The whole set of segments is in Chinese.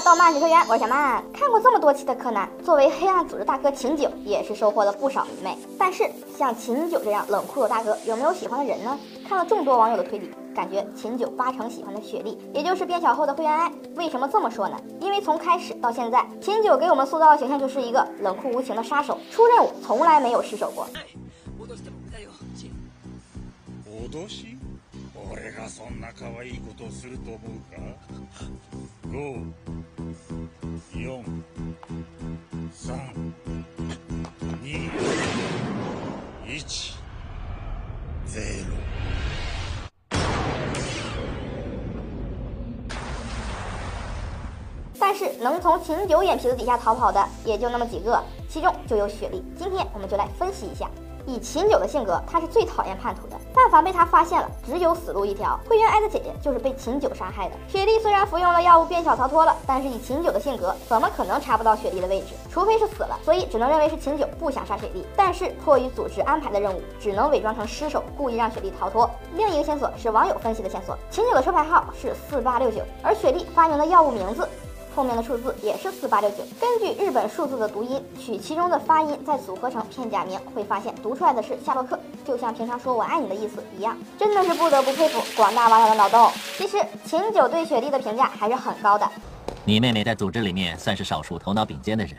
动漫解说员，我是小曼。看过这么多期的柯南，作为黑暗组织大哥秦九也是收获了不少迷妹。但是像秦九这样冷酷的大哥，有没有喜欢的人呢？看了众多网友的推理，感觉秦九八成喜欢的雪莉，也就是变小后的灰原哀。为什么这么说呢？因为从开始到现在，秦九给我们塑造的形象就是一个冷酷无情的杀手，出任务从来没有失手过。脅し俺がそんな可愛いことをすると思うか54321但是能从秦九眼皮子底下逃跑的也就那么几个，其中就有雪莉。今天我们就来分析一下。 以秦九的性格，他是最讨厌叛徒的。但凡被他发现了，只有死路一条。灰原哀的姐姐就是被秦九杀害的。雪莉虽然服用了药物变小逃脱了，但是以秦九的性格，怎么可能查不到雪莉的位置？除非是死了，所以只能认为是秦九不想杀雪莉。但是迫于组织安排的任务，只能伪装成尸首，故意让雪莉逃脱。另一个线索是网友分析的线索，秦九的车牌号是四八六九，而雪莉发明的药物名字。后面的数字也是四八六九。根据日本数字的读音取其中的发音，再组合成片假名，会发现读出来的是夏洛克，就像平常说我爱你的意思一样。真的是不得不佩服广大网友的脑洞。其实秦九对雪莉的评价还是很高的。你妹妹在组织里面算是少数头脑顶尖的人，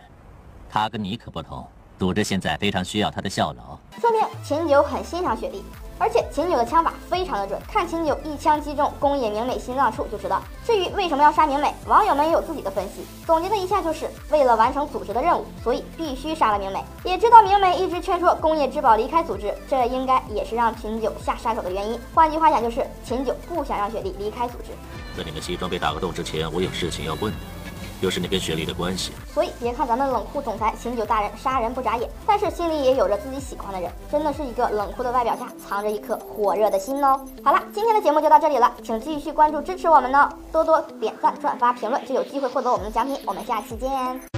她跟你可不同。组织现在非常需要她的效劳，说明秦九很欣赏雪莉。而且秦九的枪法非常的准，看秦九一枪击中宫野明美心脏处就知道。至于为什么要杀明美，网友们也有自己的分析。总结的一下就是为了完成组织的任务，所以必须杀了明美。也知道明美一直劝说宫野之宝离开组织，这应该也是让秦九下杀手的原因。换句话讲，就是秦九不想让雪莉离开组织。在你们西装被打个洞之前，我有事情要问你。又是你跟雪莉的关系，所以别看咱们冷酷总裁醒酒大人杀人不眨眼，但是心里也有着自己喜欢的人，真的是一个冷酷的外表下藏着一颗火热的心哦。好了，今天的节目就到这里了，请继续关注支持我们呢，多多点赞、转发、评论就有机会获得我们的奖品，我们下期见。